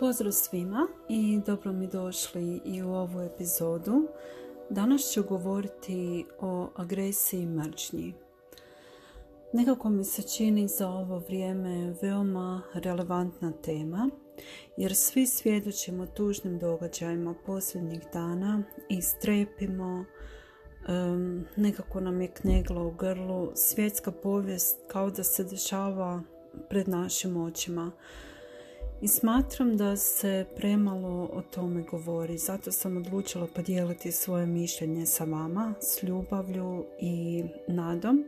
Pozdrav svima i dobro mi došli i u ovu epizodu. Danas ću govoriti o agresiji i mržnji. Nekako mi se čini za ovo vrijeme veoma relevantna tema, jer svi svjedočimo tužnim događajima posljednjih dana i strepimo, nekako nam je kneglo u grlu, svjetska povijest kao da se dešava pred našim očima. I smatram da se premalo o tome govori, zato sam odlučila podijeliti svoje mišljenje sa vama s ljubavlju i nadom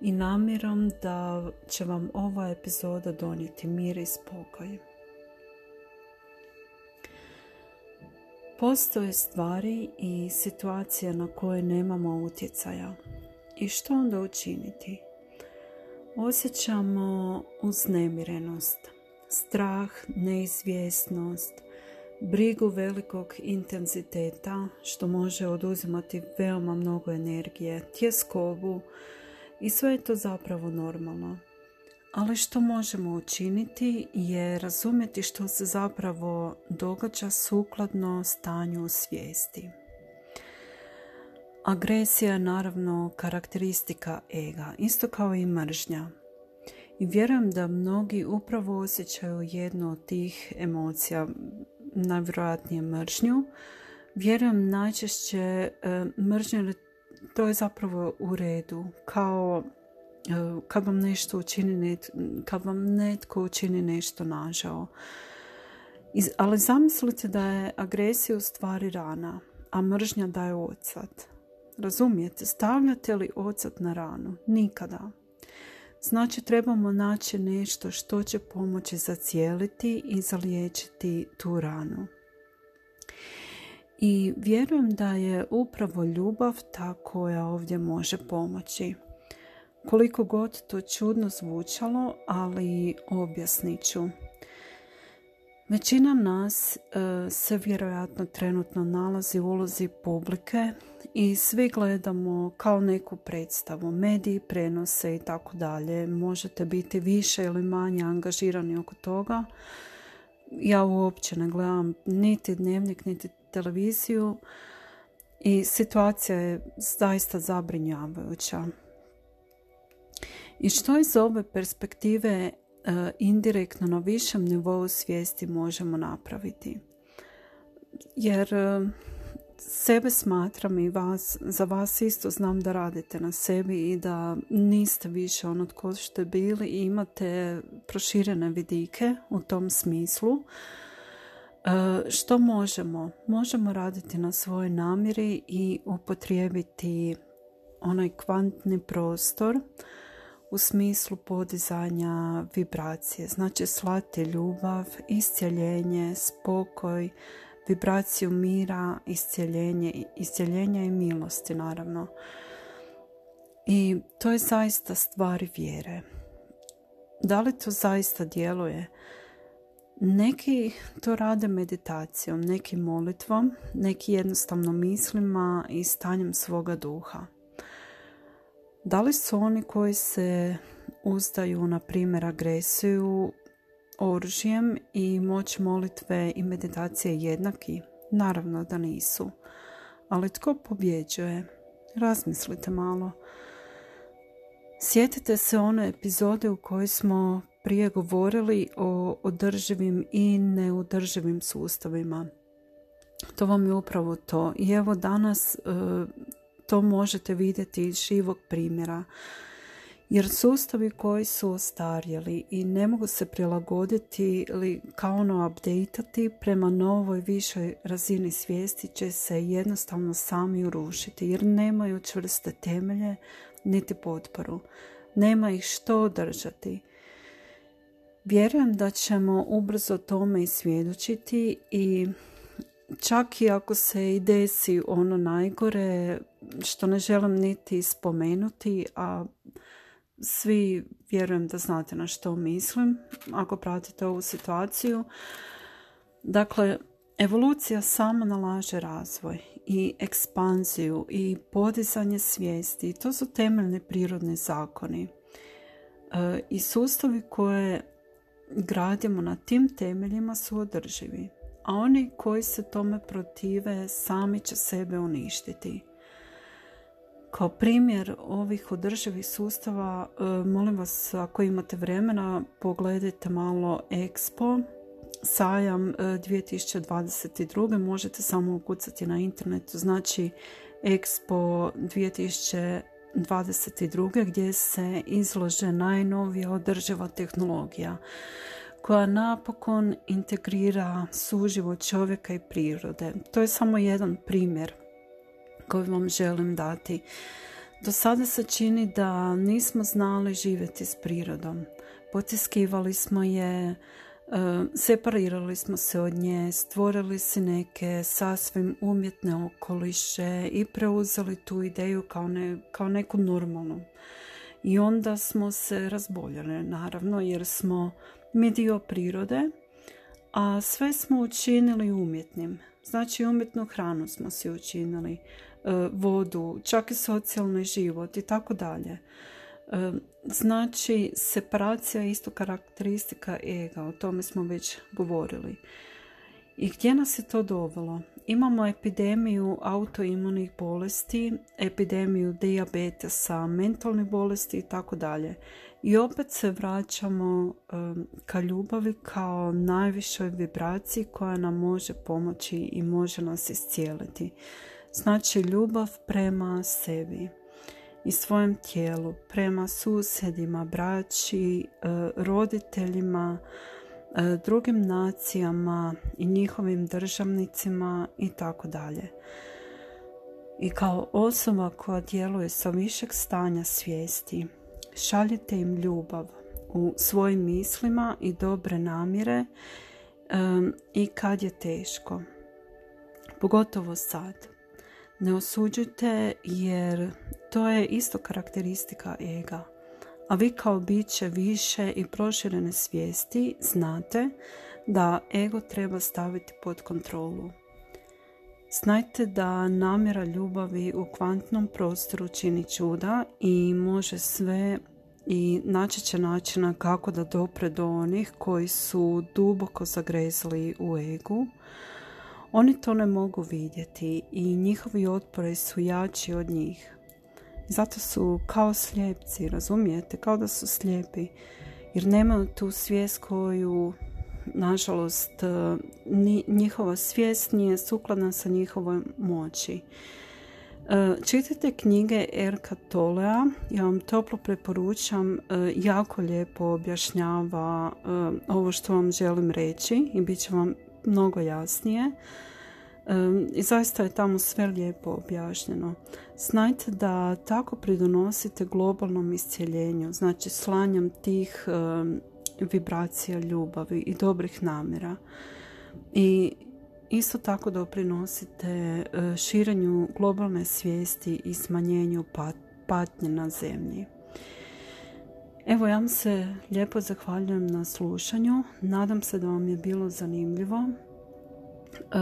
i namjerom da će vam ova epizoda donijeti mir i spokoj. Postoje stvari i situacije na koje nemamo utjecaja. I što onda učiniti? Osjećamo uznemirenost, strah, neizvjesnost, brigu velikog intenziteta što može oduzimati veoma mnogo energije, tjeskobu i sve je to zapravo normalno. Ali što možemo učiniti je razumjeti što se zapravo događa sukladno stanju svijesti. Agresija je naravno karakteristika ega, isto kao i mržnja. I vjerujem da mnogi upravo osjećaju jednu od tih emocija, najvjerojatnije mržnju. Vjerujem najčešće e, mržnja, to je zapravo u redu, kao e, kad vam nešto učini, kad vam netko učini nešto nažao. Ali zamislite da je agresija u stvari rana, a mržnja daje ocat. Razumijete? Stavljate li ocat na ranu? Nikada. Znači trebamo naći nešto što će pomoći zacijeliti i zaliječiti tu ranu. I vjerujem da je upravo ljubav ta koja ovdje može pomoći. Koliko god to čudno zvučalo, ali objasnit ću. Većina nas e, se vjerojatno trenutno nalazi u ulozi publike i svi gledamo kao neku predstavu, mediji prenose i tako dalje. Možete biti više ili manje angažirani oko toga. Ja uopće ne gledam niti dnevnik, niti televiziju i situacija je zaista zabrinjavajuća. I što iz ove perspektive indirektno na višem nivou svijesti možemo napraviti. Jer e, sebe smatram i vas, za vas isto znam da radite na sebi i da niste više ono tko ste bili i imate proširene vidike u tom smislu. E, što možemo? Možemo raditi na svojoj namjeri i upotrijebiti onaj kvantni prostor u smislu podizanja vibracije. Znači slati ljubav, iscjeljenje, spokoj, vibraciju mira, iscjeljenje, iscjeljenja i milosti naravno. I to je zaista stvar vjere. Da li to zaista djeluje? Neki to rade meditacijom, neki molitvom, neki jednostavno mislima i stanjem svoga duha. Da li su oni koji se uzdaju, na primjer, agresiju oružjem i moć molitve i meditacije jednaki? Naravno da nisu. Ali tko pobjeđuje? Razmislite malo. Sjetite se one epizode u kojoj smo prije govorili o održivim i neudrživim sustavima. To vam je upravo to. I evo danas e, to možete vidjeti iz živog primjera. Jer sustavi koji su ostarjeli i ne mogu se prilagoditi ili kao ono updateati prema novoj višoj razini svijesti će se jednostavno sami urušiti jer nemaju čvrste temelje niti potporu. Nema ih što održati. Vjerujem da ćemo ubrzo tome i svjedočiti i čak i ako se i desi ono najgore što ne želim niti spomenuti, a svi vjerujem da znate na što mislim ako pratite ovu situaciju. Dakle, evolucija samo nalaže razvoj i ekspanziju i podizanje svijesti. To su temeljni prirodni zakoni. E, I sustavi koje gradimo na tim temeljima su održivi. A oni koji se tome protive sami će sebe uništiti. Kao primjer ovih održivih sustava, e, molim vas ako imate vremena, pogledajte malo Expo, sajam 2022. E, možete samo ukucati na internetu, znači Expo 2022. gdje se izlože najnovija održiva tehnologija koja napokon integrira suživot čovjeka i prirode. To je samo jedan primjer koji vam želim dati. Do sada se čini da nismo znali živjeti s prirodom. Potiskivali smo je, e, separirali smo se od nje, stvorili si neke sasvim umjetne okoliše i preuzeli tu ideju kao, ne, kao neku normalnu. I onda smo se razboljeli, naravno, jer smo mi dio prirode, a sve smo učinili umjetnim. Znači umjetnu hranu smo si učinili, e, vodu, čak i socijalni život i tako dalje. E, znači, separacija je isto karakteristika ega, o tome smo već govorili. I gdje nas je to dovelo? Imamo epidemiju autoimunih bolesti, epidemiju dijabetesa, mentalnih bolesti i tako dalje. I opet se vraćamo ka ljubavi kao najvišoj vibraciji koja nam može pomoći i može nas iscijeliti. Znači ljubav prema sebi i svojem tijelu, prema susjedima, braći, e, roditeljima, drugim nacijama i njihovim državnicima i tako dalje. I kao osoba koja djeluje sa višeg stanja svijesti, šaljite im ljubav u svojim mislima i dobre namjere i kad je teško. Pogotovo sad. Ne osuđujte jer to je isto karakteristika ega. A vi kao biće više i proširene svijesti znate da ego treba staviti pod kontrolu. Znajte da namjera ljubavi u kvantnom prostoru čini čuda i može sve i naći će načina kako da dopre do onih koji su duboko zagrezli u egu. Oni to ne mogu vidjeti i njihovi otpori su jači od njih. Zato su kao slijepci, razumijete? Kao da su slijepi. Jer nemaju tu svijest koju nažalost, e, njihova svijest nije sukladna sa njihovoj moći. E, čitajte knjige Erka Tolea, ja vam toplo preporučam, e, jako lijepo objašnjava ovo što vam želim reći i bit će vam mnogo jasnije. I zaista je tamo sve lijepo objašnjeno. Znajte da tako pridonosite globalnom iscijeljenju, znači slanjam tih vibracija ljubavi i dobrih namjera. I isto tako doprinosite e, širenju globalne svijesti i smanjenju patnje na zemlji. Evo ja vam se lijepo zahvaljujem na slušanju. Nadam se da vam je bilo zanimljivo. E,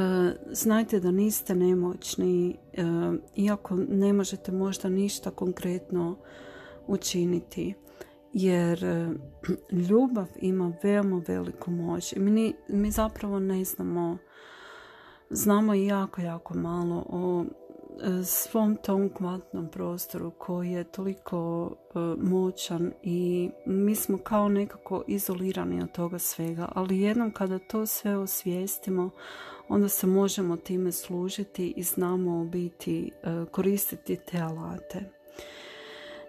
znajte da niste nemoćni, e, iako ne možete možda ništa konkretno učiniti jer e, ljubav ima veoma veliku moć. Mi, mi zapravo ne znamo znamo jako, jako malo o svom tom kvantnom prostoru koji je toliko e, moćan i mi smo kao nekako izolirani od toga svega, ali jednom kada to sve osvijestimo, onda se možemo time služiti i znamo biti koristiti te alate.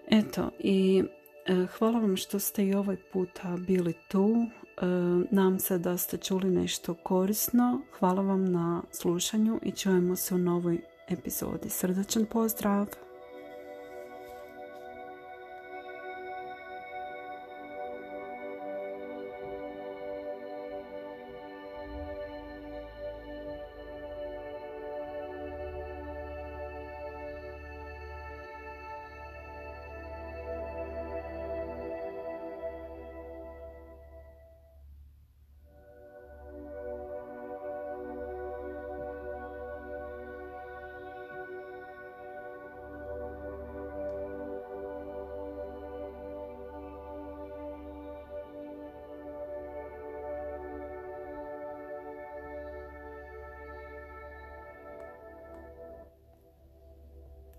Eto, i E, hvala vam što ste i ovaj puta bili tu. E, nam se da ste čuli nešto korisno. Hvala vam na slušanju i čujemo se u novoj epizodi. Srdačan pozdrav!